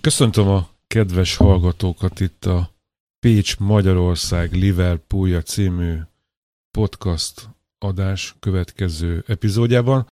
Köszöntöm a kedves hallgatókat itt a Pécs Magyarország Liverpoolja című podcast adás következő epizódjában.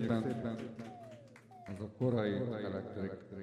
Szépen. Ez a korai elektrik.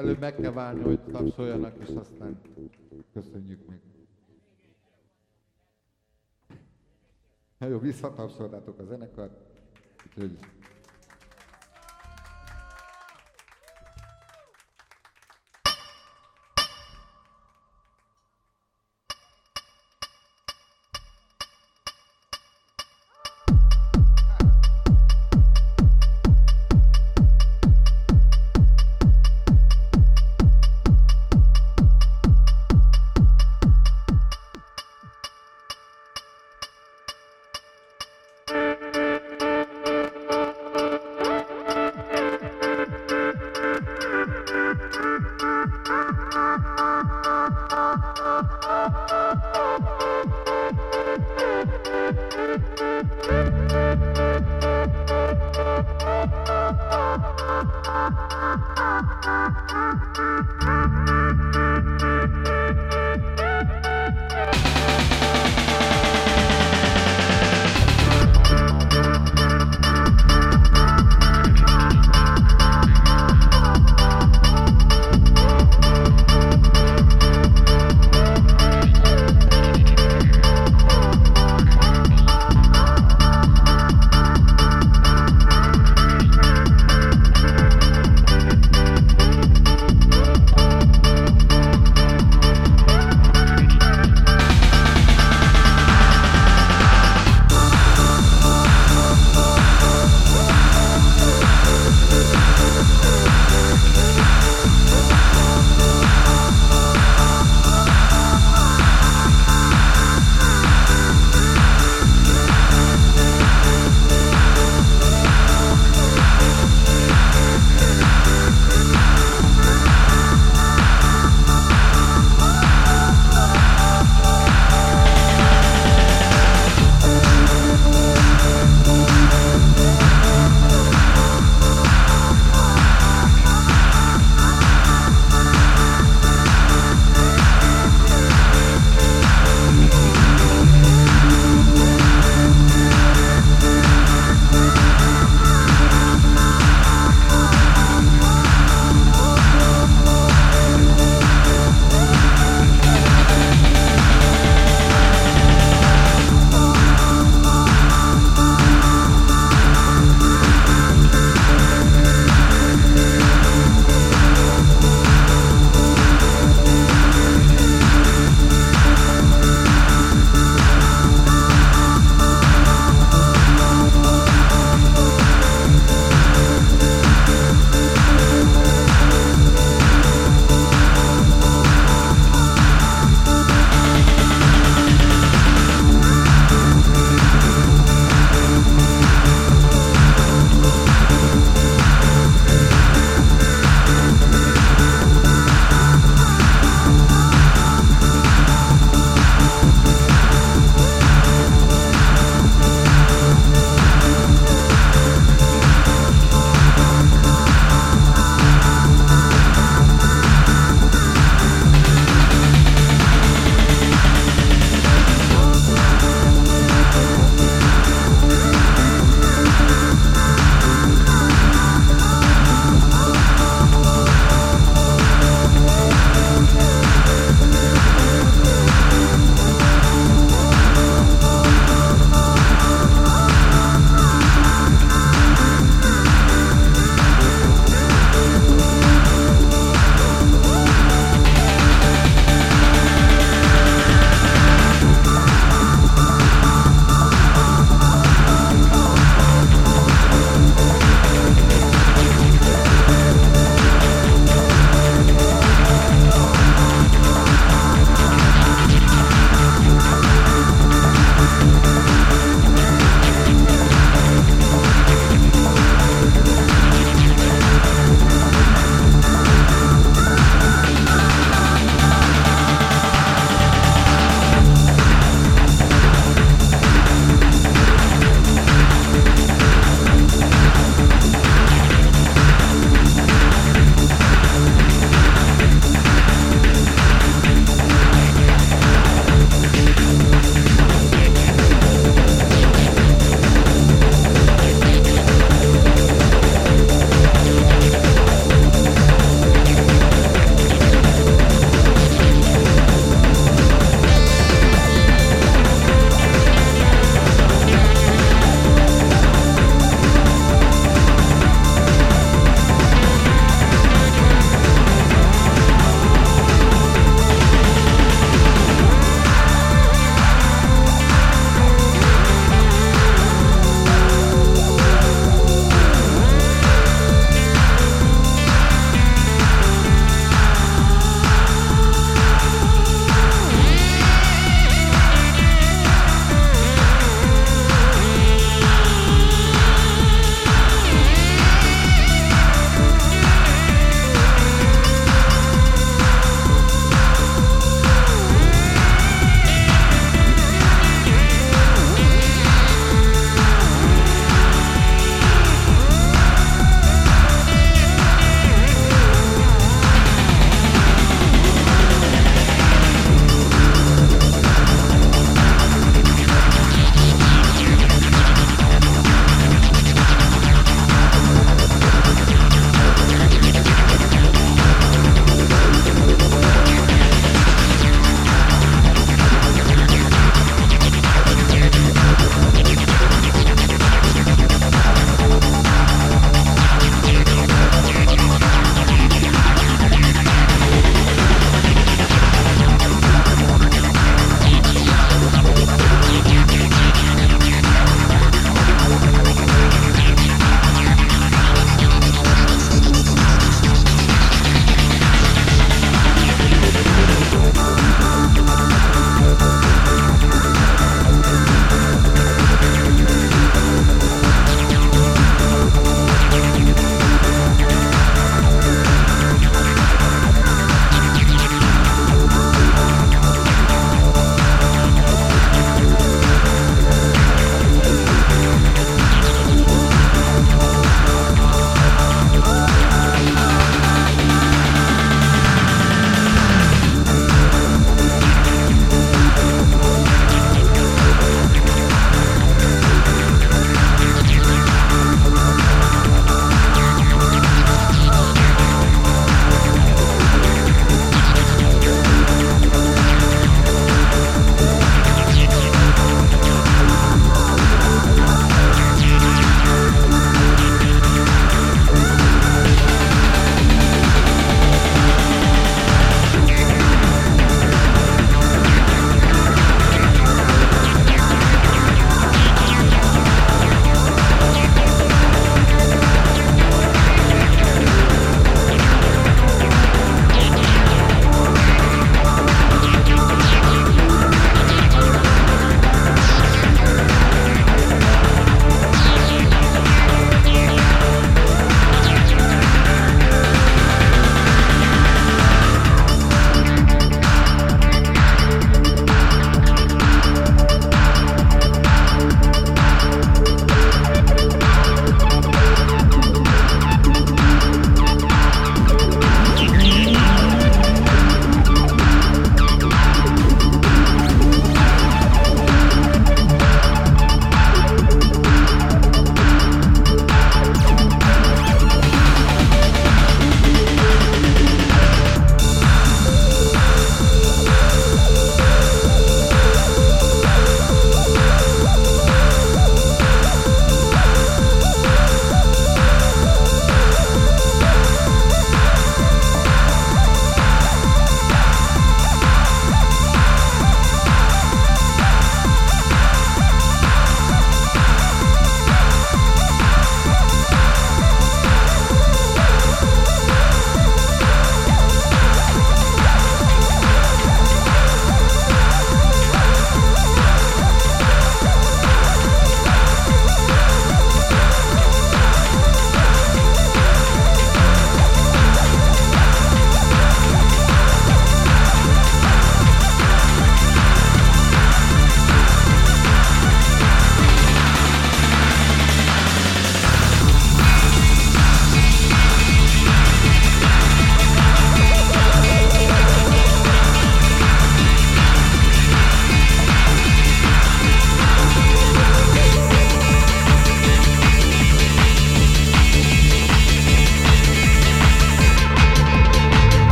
Előbb meg kell várni, hogy tapsoljanak, és aztán köszönjük még. Ha jó, visszatapsoltátok a zenekart, úgyhogy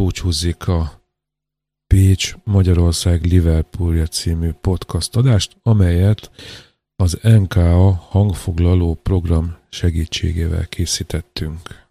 búcsúzik a Pécs Magyarország Liverpoolja című podcast adást, amelyet az NKA hangfoglaló program segítségével készítettünk.